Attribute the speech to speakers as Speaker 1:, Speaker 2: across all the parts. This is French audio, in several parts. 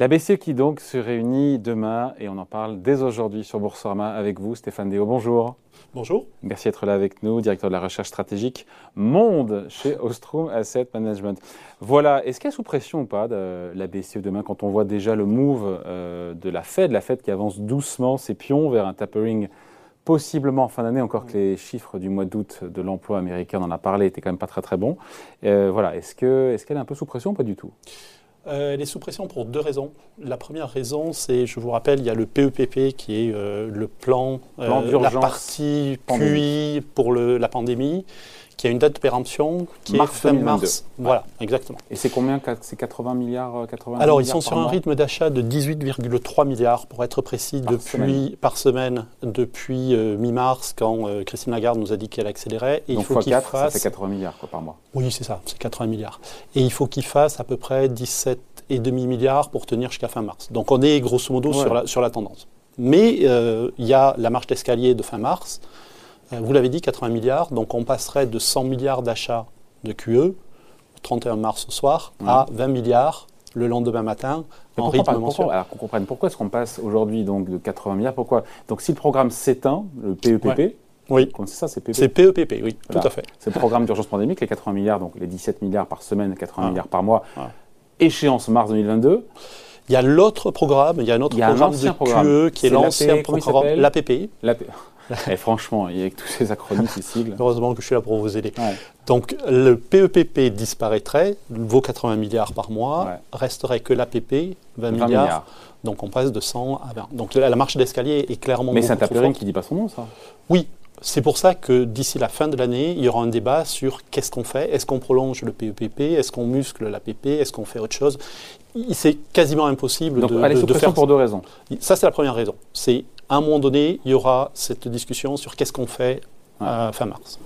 Speaker 1: La BCE qui donc se réunit demain et on en parle dès aujourd'hui sur Boursorama avec vous, Stéphane Déo. Bonjour.
Speaker 2: Bonjour.
Speaker 1: Merci d'être là avec nous, directeur de la recherche stratégique Monde chez Ostrom Asset Management. Voilà, est-ce y a sous pression ou pas de la BCE demain quand on voit déjà le move euh, de la Fed, la Fed qui avance doucement ses pions vers un tapering possiblement en fin d'année, encore que les chiffres du mois d'août de l'emploi américain, on en a parlé, étaient quand même pas très très bons. Euh, voilà, est-ce qu'elle est, est un peu sous pression ou pas du tout?
Speaker 2: Euh, elle est sous pression pour deux raisons. La première raison, c'est, je vous rappelle, il y a le PEPP qui est euh, le plan,
Speaker 1: plan euh,
Speaker 2: la partie QI pour le, la pandémie qui a une date de péremption qui est fin mars. Voilà, exactement.
Speaker 1: Et c'est combien C'est 80 milliards 80
Speaker 2: Alors,
Speaker 1: ils
Speaker 2: sont sur un rythme d'achat de 18,3 milliards, pour être précis, par depuis, semaine. par semaine, depuis euh, mi-mars, quand euh, Christine Lagarde nous a dit qu'elle accélérait.
Speaker 1: Et Donc, il faut qu'il fasse... ça fait 80 milliards quoi, par mois.
Speaker 2: Oui, c'est ça, c'est 80 milliards. Et il faut qu'il fasse à peu près 17,5 milliards pour tenir jusqu'à fin mars. Donc, on est grosso modo sur, la, sur la tendance. Mais euh, il y a la marche d'escalier de fin mars euh, vous l'avez dit, 80 milliards. Donc on passerait de 100 milliards d'achats de QE, 31 mars au soir, à 20 milliards le lendemain matin
Speaker 1: en rythme pourquoi, Alors qu'on comprenne, pourquoi est-ce qu'on passe aujourd'hui donc de 80 milliards Pourquoi Donc si le programme s'éteint, le PEPP,
Speaker 2: Oui.
Speaker 1: C'est ça, c'est PEPP
Speaker 2: C'est PEPP, oui, tout à fait.
Speaker 1: C'est le programme d'urgence pandémique, les 80 milliards, donc les 17 milliards par semaine, 80 ah. milliards par mois. Ah. Échéance mars 2022.
Speaker 2: Il y a l'autre programme, il y a un autre programme de QE qui est, l'ancien programme, l'APP.
Speaker 1: Et franchement, avec tous ces acronymes, ces sigles.
Speaker 2: Heureusement que je suis là pour vous aider. Donc le PEPP disparaîtrait, vos 80 milliards par mois, resterait que l'APP, 20, 20 milliards. Donc on passe de 100 à 20. Donc la, marche d'escalier est clairement.
Speaker 1: Mais c'est un qui ne dit pas son nom, ça
Speaker 2: Oui, c'est pour ça que d'ici la fin de l'année, il y aura un débat sur qu'est-ce qu'on fait? Est-ce qu'on prolonge le PEPP Est-ce qu'on muscle l'APP Est-ce qu'on fait autre chose? C'est quasiment impossible
Speaker 1: Donc,
Speaker 2: de,
Speaker 1: de, faire. pour deux raisons.
Speaker 2: Ça, c'est la première raison. C'est à un moment donné, il y aura cette discussion sur qu'est-ce qu'on fait à fin mars.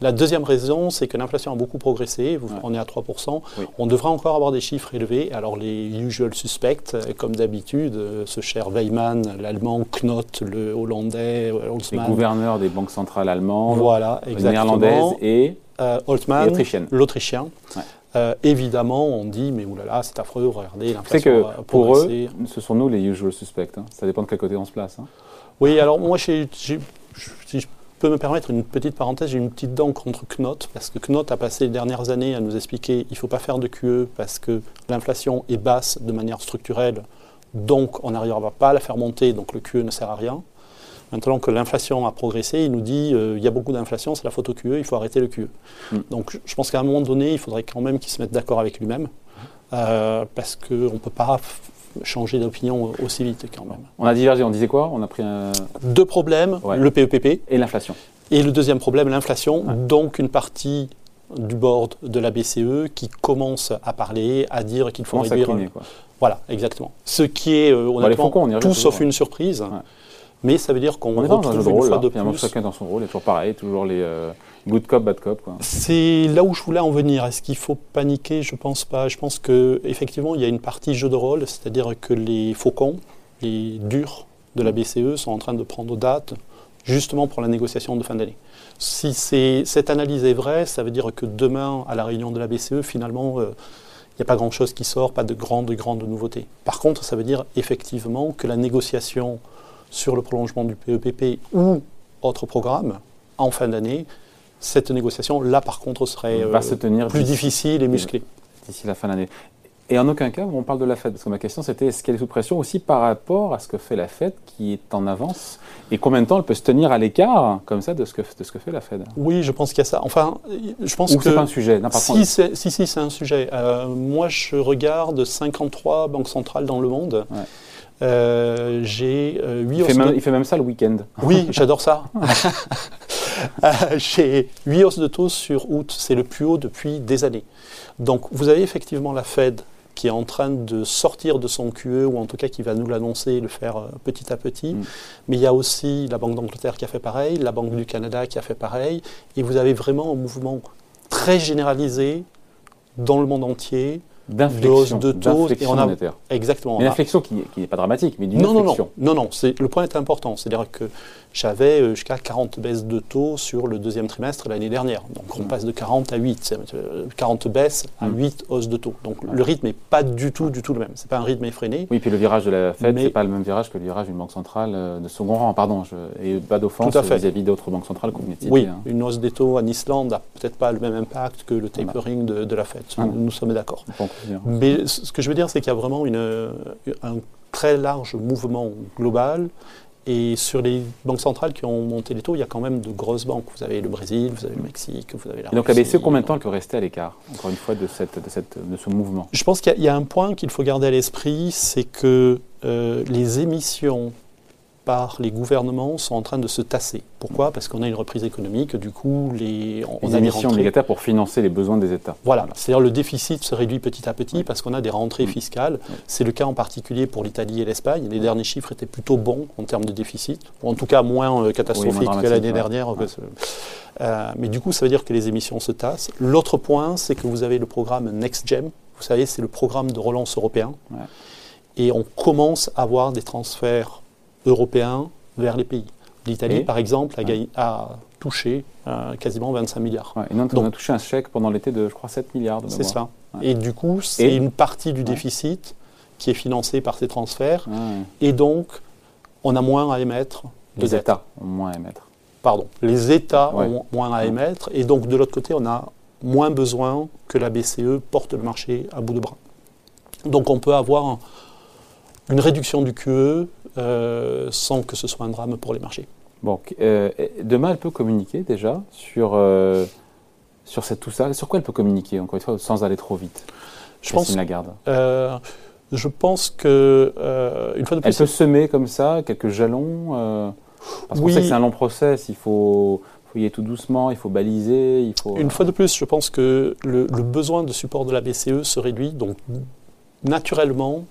Speaker 2: La deuxième raison, c'est que l'inflation a beaucoup progressé, vous prenez à 3%, on devrait encore avoir des chiffres élevés. Alors les usual suspects, euh, comme d'habitude, euh, ce cher Weyman, l'allemand, Knott, le hollandais,
Speaker 1: euh, Holtzmann. Les gouverneurs des banques centrales allemandes,
Speaker 2: voilà,
Speaker 1: néerlandaises et,
Speaker 2: euh, l'autrichien. Évidemment, on dit, mais oulala, c'est affreux, regardez, l'inflation
Speaker 1: que pour eux, ce sont nous les usual suspects. Hein. Ça dépend de quel côté on se place. Hein.
Speaker 2: Oui, alors moi, si je peux me permettre une petite parenthèse, j'ai une petite dent contre Knott, parce que Knott a passé les dernières années à nous expliquer qu'il ne faut pas faire de QE parce que l'inflation est basse de manière structurelle, donc on n'arrivera pas à la faire monter, donc le QE ne sert à rien. Maintenant que l'inflation a progressé, il nous dit euh, il y a beaucoup d'inflation, c'est la faute au QE, il faut arrêter le QE. Mm. Donc je pense qu'à un moment donné, il faudrait quand même qu'il se mette d'accord avec lui-même, euh, parce qu'on ne peut pas changer d'opinion aussi vite quand même.
Speaker 1: On a divergé, on disait quoi? On a pris un...
Speaker 2: Deux problèmes, le PEPP.
Speaker 1: Et l'inflation.
Speaker 2: Et le deuxième problème, l'inflation. Donc une partie du board de la BCE qui commence à parler, à dire qu'il faut réduire...
Speaker 1: quoi.
Speaker 2: Voilà, exactement. Ce qui est euh, honnêtement tout sauf une surprise. Mais ça veut dire qu'on
Speaker 1: retrouve dans un jeu de rôle, une fois de plus... Chacun dans son rôle, est toujours pareil, toujours les... Euh, Good cop, bad cop.
Speaker 2: C'est là où je voulais en venir. Est-ce qu'il faut paniquer? Je pense pas. Je pense que effectivement, il y a une partie jeu de rôle, c'est-à-dire que les faucons, les durs de la BCE sont en train de prendre date justement pour la négociation de fin d'année. Si cette analyse est vraie, ça veut dire que demain, à la réunion de la BCE, finalement, euh, il n'y a pas grand-chose qui sort, pas de grandes, grandes nouveautés. Par contre, ça veut dire effectivement que la négociation sur le prolongement du PEPP ou autre programme en fin d'année cette négociation, là par contre, serait
Speaker 1: va se tenir
Speaker 2: plus difficile et musclée.
Speaker 1: D'ici la fin de l'année. Et en aucun cas, on parle de la Fed, parce que ma question c'était est-ce qu'elle est sous pression aussi par rapport à ce que fait la Fed qui est en avance? Et combien de temps elle peut se tenir à l'écart, comme ça, de ce, que, de ce que fait la Fed
Speaker 2: Oui, je pense qu'il y a ça. Enfin, je pense
Speaker 1: Ou
Speaker 2: que.
Speaker 1: c'est pas un sujet
Speaker 2: Si, si, si, c'est un sujet. Euh, moi, je regarde 53 banques centrales dans le monde. Euh, j'ai 8
Speaker 1: euh, il, fait même, il fait même ça le week-end.
Speaker 2: Oui, j'adore ça. J'ai 8 hausses de taux sur août, c'est le plus haut depuis des années. Donc vous avez effectivement la Fed qui est en train de sortir de son QE, ou en tout cas qui va nous l'annoncer, le faire euh, petit à petit. Mm. Mais il y a aussi la Banque d'Angleterre qui a fait pareil, la Banque du Canada qui a fait pareil, et vous avez vraiment un mouvement très généralisé dans le monde entier hausse de taux.
Speaker 1: Et on a, monétaire.
Speaker 2: Exactement.
Speaker 1: Une inflexion qui n'est pas dramatique, mais d'une
Speaker 2: non,
Speaker 1: inflexion.
Speaker 2: Non, non, non, le point est important. C'est-à-dire que j'avais euh, jusqu'à 40 baisses de taux sur le deuxième trimestre l'année dernière. Donc on mm. passe de 40 à 8. 40 euh, baisses à 8 mm. hausses de taux. Donc le rythme n'est pas du tout, du tout le même. Ce n'est pas un rythme effréné.
Speaker 1: Oui, puis le virage de la Fed, ce n'est pas le même virage que le virage d'une banque centrale euh, de second rang. Pardon, et pas d'offense vis-à-vis d'autres banques centrales comme
Speaker 2: Oui, hein. une hausse des taux en Islande n'a peut-être pas le même impact que le tapering de, la Fed. Nous, sommes d'accord. Mais ce que je veux dire, c'est qu'il y a vraiment une, un très large mouvement global. Et sur les banques centrales qui ont monté les taux, il y a quand même de grosses banques. Vous avez le Brésil, vous avez le Mexique, vous avez la
Speaker 1: Et donc la BCE, combien de temps elle peut rester à l'écart, encore une fois, de, cette, de, cette, de ce mouvement?
Speaker 2: Je pense qu'il y, a un point qu'il faut garder à l'esprit, c'est que euh, les émissions par les gouvernements sont en train de se tasser. Pourquoi? Parce qu'on a une reprise économique, du coup, les,
Speaker 1: on, les a émissions obligataires pour financer les besoins des États.
Speaker 2: Voilà, c'est-à-dire le déficit se réduit petit à petit parce qu'on a des rentrées fiscales. C'est le cas en particulier pour l'Italie et l'Espagne. Les derniers chiffres étaient plutôt bons en termes de déficit, en tout cas moins euh, catastrophiques que l'année dernière. Euh, mais du coup, ça veut dire que les émissions se tassent. L'autre point, c'est que vous avez le programme NextGem. Vous savez, c'est le programme de relance européen. Et on commence à avoir des transferts européens vers les pays. L'Italie, par exemple, a, touché euh, quasiment 25 milliards.
Speaker 1: et Donc, on a touché un chèque pendant l'été de, je crois, 7 milliards.
Speaker 2: C'est ça. Et du coup, c'est une partie du déficit qui est financée par ces transferts. Et donc, on a moins à émettre.
Speaker 1: Les États ont moins à émettre.
Speaker 2: Pardon, les États ont moins à émettre. Et donc, de l'autre côté, on a moins besoin que la BCE porte le marché à bout de bras. Donc, on peut avoir une réduction du QE euh, sans que ce soit un drame pour les marchés.
Speaker 1: Bon, euh, demain, elle peut communiquer déjà sur, euh, sur cette, tout ça. Sur quoi elle peut communiquer, encore une fois, sans aller trop vite?
Speaker 2: Je pense,
Speaker 1: Lagarde
Speaker 2: Je pense que, une fois de plus...
Speaker 1: Elle peut semer comme ça quelques jalons Parce qu'on sait que c'est un long process, il faut, faut y aller tout doucement, il faut baliser, il faut...
Speaker 2: Une fois de plus, je pense que le, le besoin de support de la BCE se réduit, donc naturellement,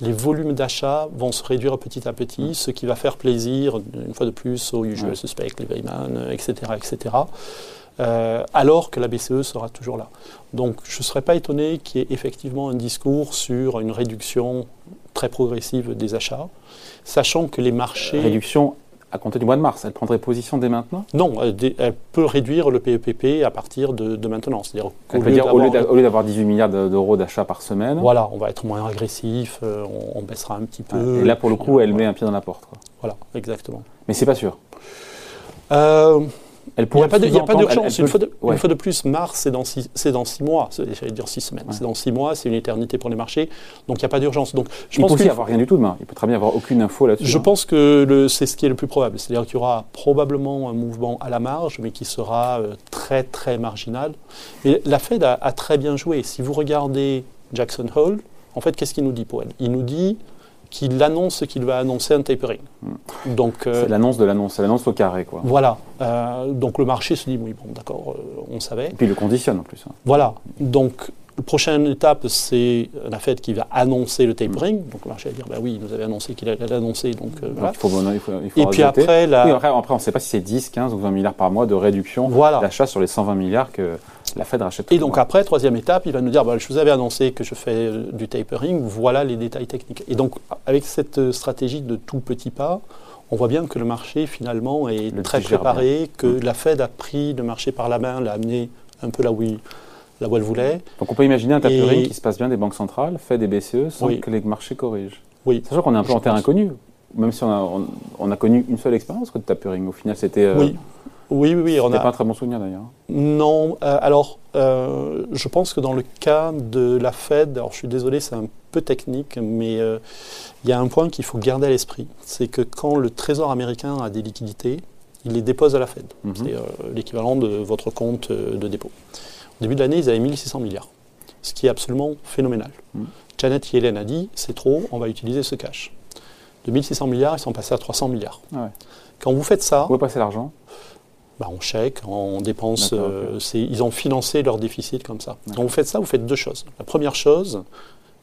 Speaker 2: les volumes d'achat vont se réduire petit à petit, ce qui va faire plaisir, une fois de plus, aux usual suspects, les Weyman, etc., etc., euh, alors que la BCE sera toujours là. Donc je ne serais pas étonné qu'il y ait effectivement un discours sur une réduction très progressive des achats, sachant que les marchés...
Speaker 1: Réduction à compter du mois de mars. Elle prendrait position dès maintenant
Speaker 2: Non, elle, peut réduire le PEPP à partir de, maintenant.
Speaker 1: C'est-à-dire au lieu d'avoir 18 milliards d'euros d'achat par semaine.
Speaker 2: Voilà, on va être moins agressif, euh, on, baissera un petit peu.
Speaker 1: et là, pour le coup, elle met un pied dans la porte.
Speaker 2: Voilà, exactement.
Speaker 1: Mais c'est pas sûr.
Speaker 2: Euh, il n'y a pas d'urgence. Une, fois de plus, mars, c'est dans, six, dans six mois. J'allais dire six semaines. C'est dans six mois, c'est une éternité pour les marchés. Donc il n'y a pas d'urgence. Donc,
Speaker 1: je il pense peut aussi avoir rien du tout demain. Il peut très bien avoir aucune info là-dessus.
Speaker 2: Je hein. pense que c'est ce qui est le plus probable. C'est-à-dire qu'il y aura probablement un mouvement à la marge, mais qui sera euh, très très marginal. Mais la Fed a, a, très bien joué. Si vous regardez Jackson Hole, en fait, qu'est-ce qu'il nous dit, Powell Il nous dit qu'il annonce qu'il va annoncer un tapering.
Speaker 1: Hmm. Donc, euh, c'est l'annonce de l'annonce, c'est l'annonce au carré. Quoi.
Speaker 2: Voilà. Euh, donc le marché se dit, oui, bon, d'accord, euh, on savait. Et
Speaker 1: puis il le conditionne en plus. Hein.
Speaker 2: Voilà. Donc la prochaine étape, c'est la Fed qui va annoncer le tapering. Donc le marché va dire, bah oui, il nous avait annoncé qu'il allait l'annoncer. Donc, voilà. il faut, il faut, il faut Et puis après,
Speaker 1: la... après, après, on ne sait pas si c'est 10, 15 ou 20 milliards par mois de réduction d'achat sur les 120 milliards que la Fed rachète.
Speaker 2: Et donc après, troisième étape, il va nous dire, bah, je vous avais annoncé que je fais euh, du tapering, voilà les détails techniques. Et donc avec cette euh, stratégie de tout petit pas, on voit bien que le marché finalement est très préparé, que mm. la Fed a pris le marché par la main, l'a amené un peu là où, là où elle voulait.
Speaker 1: Donc on peut imaginer un tapering qui se passe bien des banques centrales, Fed et BCE, sans que les marchés corrigent.
Speaker 2: Oui.
Speaker 1: Sachant qu'on est un peu en terrain inconnu, même si on a, on, a, connu une seule expérience de tapering. Au final, c'était... Euh,
Speaker 2: oui. Oui, oui, oui.
Speaker 1: On n'a pas un très bon souvenir d'ailleurs.
Speaker 2: Non, euh, alors euh, je pense que dans le cas de la Fed, alors je suis désolé, c'est un peu technique, mais euh, il y a un point qu'il faut garder à l'esprit, c'est que quand le Trésor américain a des liquidités, il les dépose à la Fed. Mhm. C'est l'équivalent de votre compte de dépôt. Au début de l'année, ils avaient 1600 milliards, ce qui est absolument phénoménal. Mhm. Janet Yellen a dit, c'est trop, on va utiliser ce cash. De 1600 milliards, ils sont passés à 300 milliards.
Speaker 1: Ah
Speaker 2: quand vous faites ça...
Speaker 1: Où est passé l'argent
Speaker 2: bah, en chèque, en dépenses. Euh, ils ont financé leur déficit comme ça. Quand vous faites ça, vous faites deux choses. La première chose,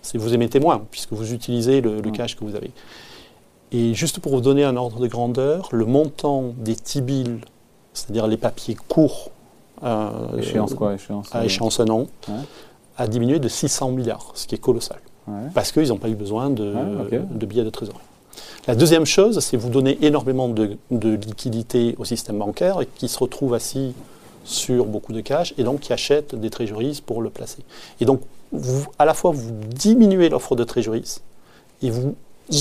Speaker 2: c'est vous émettez moins, puisque vous utilisez le, cash que vous avez. Et juste pour vous donner un ordre de grandeur, le montant des T-bills, c'est-à-dire les papiers courts,
Speaker 1: euh, échéance quoi échéance,
Speaker 2: à échéance un an, a diminué de 600 milliards, ce qui est colossal.
Speaker 1: Ouais.
Speaker 2: Parce qu'ils n'ont pas eu besoin de,
Speaker 1: Ouais, ok.
Speaker 2: de billets de trésorerie. La deuxième chose, c'est vous donner énormément de, de liquidités au système bancaire et qui se retrouve assis sur beaucoup de cash et donc qui achètent des trésoreries pour le placer. Et donc, vous, à la fois, vous diminuez l'offre de trésoreries et vous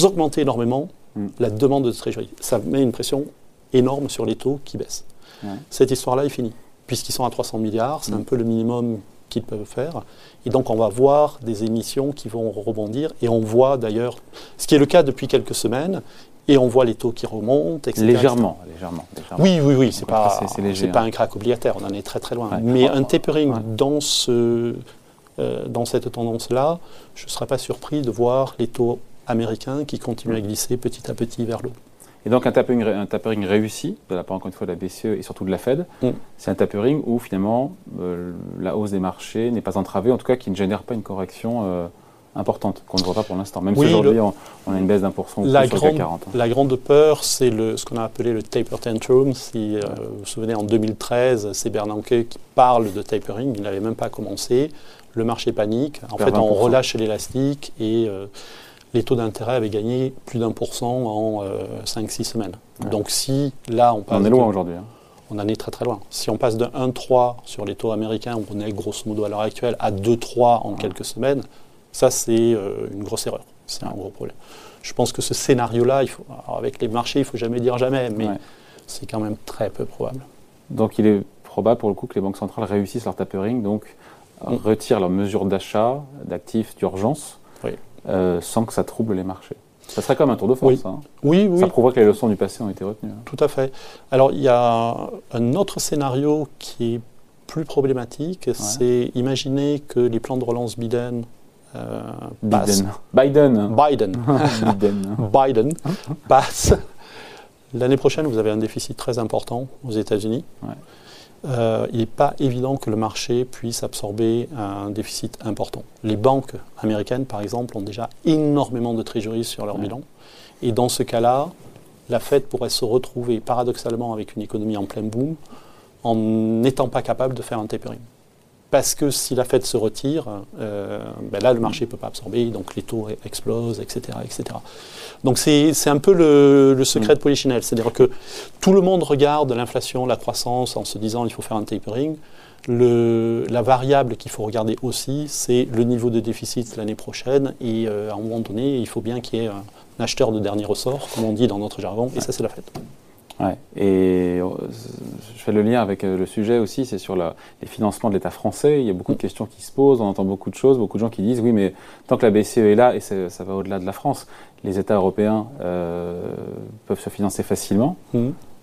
Speaker 2: augmentez énormément
Speaker 1: Mm.
Speaker 2: la demande de trésorerie. Ça met une pression énorme sur les taux qui baissent.
Speaker 1: Ouais.
Speaker 2: Cette histoire-là est finie. Puisqu'ils sont à 300 milliards, c'est
Speaker 1: Mm.
Speaker 2: un peu le minimum qu'ils peuvent faire. Et donc, on va voir des émissions qui vont rebondir. Et on voit d'ailleurs, ce qui est le cas depuis quelques semaines, et on voit les taux qui remontent, etc.
Speaker 1: Légèrement, légèrement, légèrement.
Speaker 2: Oui, oui, oui, c'est pas,
Speaker 1: c'est-
Speaker 2: pas
Speaker 1: hein.
Speaker 2: un crack obligataire, on en est très très loin.
Speaker 1: Ouais.
Speaker 2: Mais
Speaker 1: Oh,
Speaker 2: un tapering
Speaker 1: ouais.
Speaker 2: dans, ce, euh, dans cette tendance-là, je ne serais pas surpris de voir les taux américains qui continuent à glisser petit à petit vers le haut.
Speaker 1: Et donc un tapering, ré- un tapering réussi, de la part encore une fois de la BCE et surtout de la Fed,
Speaker 2: Mm.
Speaker 1: c'est un tapering où finalement euh, la hausse des marchés n'est pas entravée, en tout cas qui ne génère pas une correction euh, importante, qu'on ne voit pas pour l'instant. Même
Speaker 2: Oui,
Speaker 1: si aujourd'hui on, on a une baisse d'un pour cent sur le
Speaker 2: grande,
Speaker 1: 40. hein.
Speaker 2: la grande peur, c'est ce qu'on a appelé le taper tantrum. Si euh, vous vous souvenez, en 2013, c'est Bernanke qui parle de tapering. Il n'avait même pas commencé. Le marché panique. En fait, on
Speaker 1: 20%.
Speaker 2: relâche l'élastique et les taux d'intérêt avaient gagné plus d'un pour cent en 5-6 semaines.
Speaker 1: Ouais.
Speaker 2: Donc si là, on passe...
Speaker 1: On est loin aujourd'hui. hein.
Speaker 2: on en est très très loin. Si on passe de 1,3 sur les taux américains, où on est grosso modo à l'heure actuelle, à 2,3 en quelques semaines, ça c'est euh, une grosse erreur. C'est un gros problème. Je pense que ce scénario-là, avec les marchés, il faut jamais dire jamais, mais
Speaker 1: Ouais.
Speaker 2: c'est quand même très peu probable.
Speaker 1: Donc il est probable pour le coup que les banques centrales réussissent leur tapering, donc euh,
Speaker 2: Mm.
Speaker 1: retirent leurs mesures d'achat d'actifs d'urgence
Speaker 2: Oui.
Speaker 1: Euh, sans que ça trouble les marchés. Ça serait comme un tour de force.
Speaker 2: Oui.
Speaker 1: hein.
Speaker 2: Oui, oui,
Speaker 1: Ça prouverait que les leçons du passé ont été retenues. hein.
Speaker 2: tout à fait. Alors il y a un autre scénario qui est plus problématique, c'est imaginer que les plans de relance Biden euh.
Speaker 1: Biden. Biden.
Speaker 2: Biden.
Speaker 1: Biden.
Speaker 2: Biden passe. L'année prochaine, vous avez un déficit très important aux États-Unis.
Speaker 1: Ouais.
Speaker 2: Euh, il n'est pas évident que le marché puisse absorber un déficit important. Les banques américaines, par exemple, ont déjà énormément de trésorerie sur leur
Speaker 1: Ouais.
Speaker 2: bilan. Et dans ce cas-là, la Fed pourrait se retrouver paradoxalement avec une économie en plein boom en n'étant pas capable de faire un tapering. Parce que si la Fed se retire, euh, ben là, le marché ne peut pas absorber, donc les taux explosent, etc. etc. Donc c'est un peu le, le secret de Polichinelle. C'est-à-dire que tout le monde regarde l'inflation, la croissance en se disant il faut faire un tapering. Le- la variable qu'il faut regarder aussi, c'est le niveau de déficit l'année prochaine. Et euh, à un moment donné, il faut bien qu'il y ait un acheteur de dernier ressort, comme on dit dans notre jargon, et ça c'est la Fed.
Speaker 1: Ouais. Et euh, je fais le lien avec euh, le sujet aussi, c'est sur la- les financements de l'État français. Il y a beaucoup de questions qui se posent, on entend beaucoup de choses, beaucoup de gens qui disent oui, mais tant que la BCE est là, et ça va au-delà de la France, les États européens euh, peuvent se financer facilement,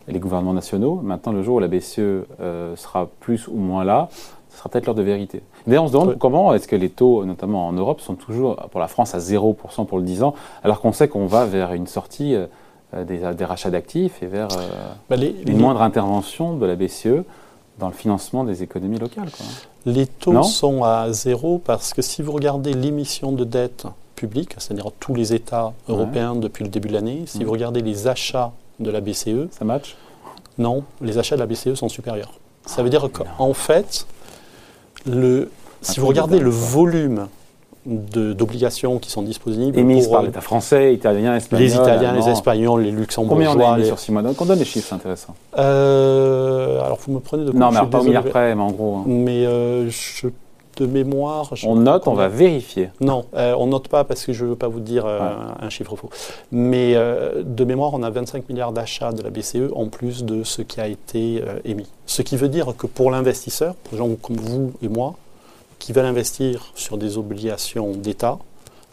Speaker 1: et les gouvernements nationaux. Maintenant, le jour où la BCE euh, sera plus ou moins là, ce sera peut-être l'heure de vérité. D'ailleurs, on se demande comment est-ce que les taux, notamment en Europe, sont toujours, pour la France, à 0% pour le 10 ans, alors qu'on sait qu'on va vers une sortie euh, des, des rachats d'actifs et vers... euh,
Speaker 2: Ben, les,
Speaker 1: une
Speaker 2: les-
Speaker 1: moindre intervention de la BCE dans le financement des économies locales. Quoi.
Speaker 2: Les taux
Speaker 1: Non
Speaker 2: sont à zéro parce que si vous regardez l'émission de dette publique, c'est-à-dire tous les États
Speaker 1: Ouais.
Speaker 2: européens depuis le début de l'année, si vous regardez les achats de la BCE,
Speaker 1: Ça match
Speaker 2: non, les achats de la BCE sont supérieurs. Ça veut dire qu'en fait, le, si vous regardez le volume d'obligations qui sont disponibles
Speaker 1: Émise
Speaker 2: pour
Speaker 1: par
Speaker 2: euh,
Speaker 1: l'État français, italien, espagnol.
Speaker 2: les Italiens, les. Espagnols, les
Speaker 1: Combien on
Speaker 2: Luxembourgeois.
Speaker 1: a émis
Speaker 2: les-
Speaker 1: sur 6 mois Donc on donne les chiffres, c'est intéressant.
Speaker 2: Euh, alors vous me prenez de
Speaker 1: Non, mais pas au milliard
Speaker 2: désolé.
Speaker 1: près, mais en gros. hein.
Speaker 2: Mais euh, je- de mémoire. je-
Speaker 1: On note, on va vérifier.
Speaker 2: Non, euh, on note pas parce que je ne veux pas vous dire euh, un chiffre faux. Mais euh, de mémoire, on a 25 milliards d'achats de la BCE en plus de ce qui a été euh, émis. Ce qui veut dire que pour l'investisseur, pour les gens comme vous et moi, qui veulent investir sur des obligations d'État,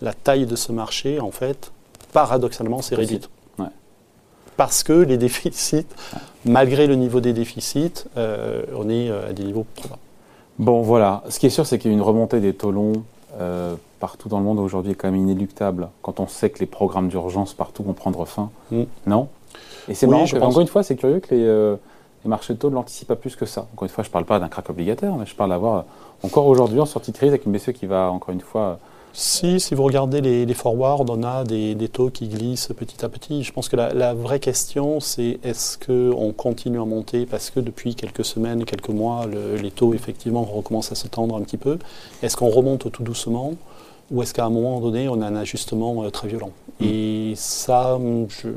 Speaker 2: la taille de ce marché, en fait, paradoxalement, c'est
Speaker 1: Petit.
Speaker 2: réduite.
Speaker 1: Ouais.
Speaker 2: Parce que les déficits, malgré le niveau des déficits, euh, on est euh, à des niveaux.
Speaker 1: Bon, voilà. Ce qui est sûr, c'est qu'il y a une remontée des taux longs euh, partout dans le monde aujourd'hui est quand même inéluctable quand on sait que les programmes d'urgence partout vont prendre fin.
Speaker 2: Mm.
Speaker 1: Non? Et c'est
Speaker 2: Oui,
Speaker 1: marrant,
Speaker 2: je
Speaker 1: que-
Speaker 2: pense.
Speaker 1: encore une fois, c'est curieux que les, euh, les marchés de taux ne l'anticipent pas plus que ça. Encore une fois, je ne parle pas d'un crack obligataire, mais je parle d'avoir, encore aujourd'hui, en sortie de crise, avec une BCE qui va, encore une fois,
Speaker 2: Si, si vous regardez les, les forwards, on a des, des, taux qui glissent petit à petit. Je pense que la, la vraie question, c'est est-ce qu'on continue à monter parce que depuis quelques semaines, quelques mois, le, les taux effectivement recommencent à se tendre un petit peu? Est-ce qu'on remonte tout doucement? Ou est-ce qu'à un moment donné, on a un ajustement euh, très violent? Mmh. Et ça,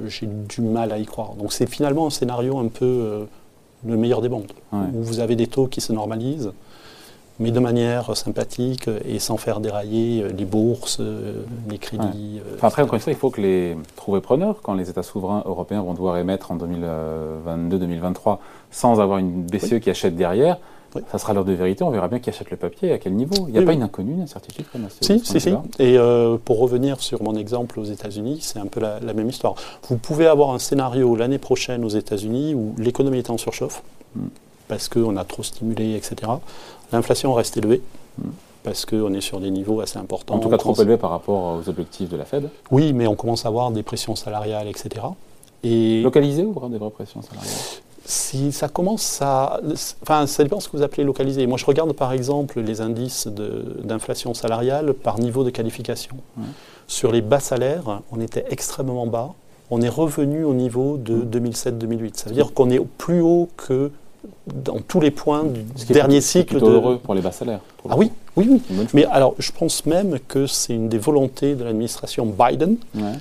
Speaker 2: j'ai du mal à y croire. Donc c'est finalement un scénario un peu euh, le meilleur des mondes, ouais. où vous avez des taux qui se normalisent mais de manière sympathique et sans faire dérailler les bourses, les crédits.
Speaker 1: Ouais. Enfin, après, encore une fois, il faut que les trouver preneurs quand les États souverains européens vont devoir émettre en 2022-2023 sans avoir une BCE oui. qui achète derrière. Oui. Ça sera l'heure de vérité, on verra bien qui achète le papier et à quel niveau. Il n'y a oui, pas une inconnue, une incertitude comme ça.
Speaker 2: Si, si, si. Et euh, pour revenir sur mon exemple aux États-Unis, c'est un peu la, la, même histoire. Vous pouvez avoir un scénario l'année prochaine aux États-Unis où l'économie est en surchauffe, mm. parce qu'on a trop stimulé, etc. L'inflation reste élevée. Mm. Parce qu'on est sur des niveaux assez importants.
Speaker 1: En tout cas, trop élevé par rapport aux objectifs de la Fed.
Speaker 2: Oui, mais on commence à avoir des pressions salariales, etc.
Speaker 1: Et Localisées ou des vraies pressions salariales?
Speaker 2: Si ça commence à... Enfin, ça dépend de ce que vous appelez localisé. Moi, je regarde par exemple les indices d'inflation salariale par niveau de qualification. Sur les bas salaires, on était extrêmement bas. On est revenu au niveau de 2007-2008. Ça veut dire qu'on est plus haut que dans tous les points du dernier cycle.
Speaker 1: C'est de... heureux pour les bas salaires.
Speaker 2: Ah oui, oui, oui. Mais alors, je pense même que c'est une des volontés de l'administration Biden.
Speaker 1: Ouais.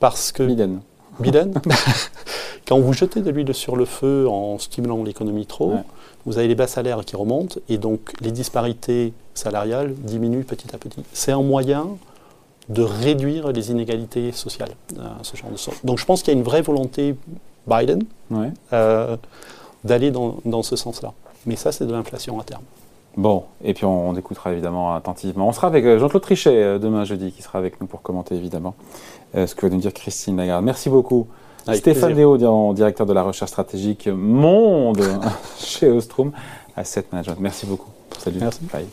Speaker 2: Parce que...
Speaker 1: Biden.
Speaker 2: Biden Quand vous jetez de l'huile sur le feu en stimulant l'économie trop, ouais. vous avez les bas salaires qui remontent et donc les disparités salariales diminuent petit à petit. C'est un moyen de réduire les inégalités sociales, euh, ce genre de sorte. Donc je pense qu'il y a une vraie volonté Biden
Speaker 1: ouais.
Speaker 2: euh, d'aller dans, dans, ce sens-là. Mais ça, c'est de l'inflation à terme.
Speaker 1: Bon, et puis on, on, écoutera évidemment attentivement. On sera avec euh, Jean-Claude Trichet demain jeudi, qui sera avec nous pour commenter évidemment euh, ce que va nous dire Christine Lagarde. Merci beaucoup. Avec Stéphane Déo, directeur de la recherche stratégique monde chez Ostrom Asset Management. Merci beaucoup. Salut.
Speaker 2: Merci.
Speaker 1: Bye.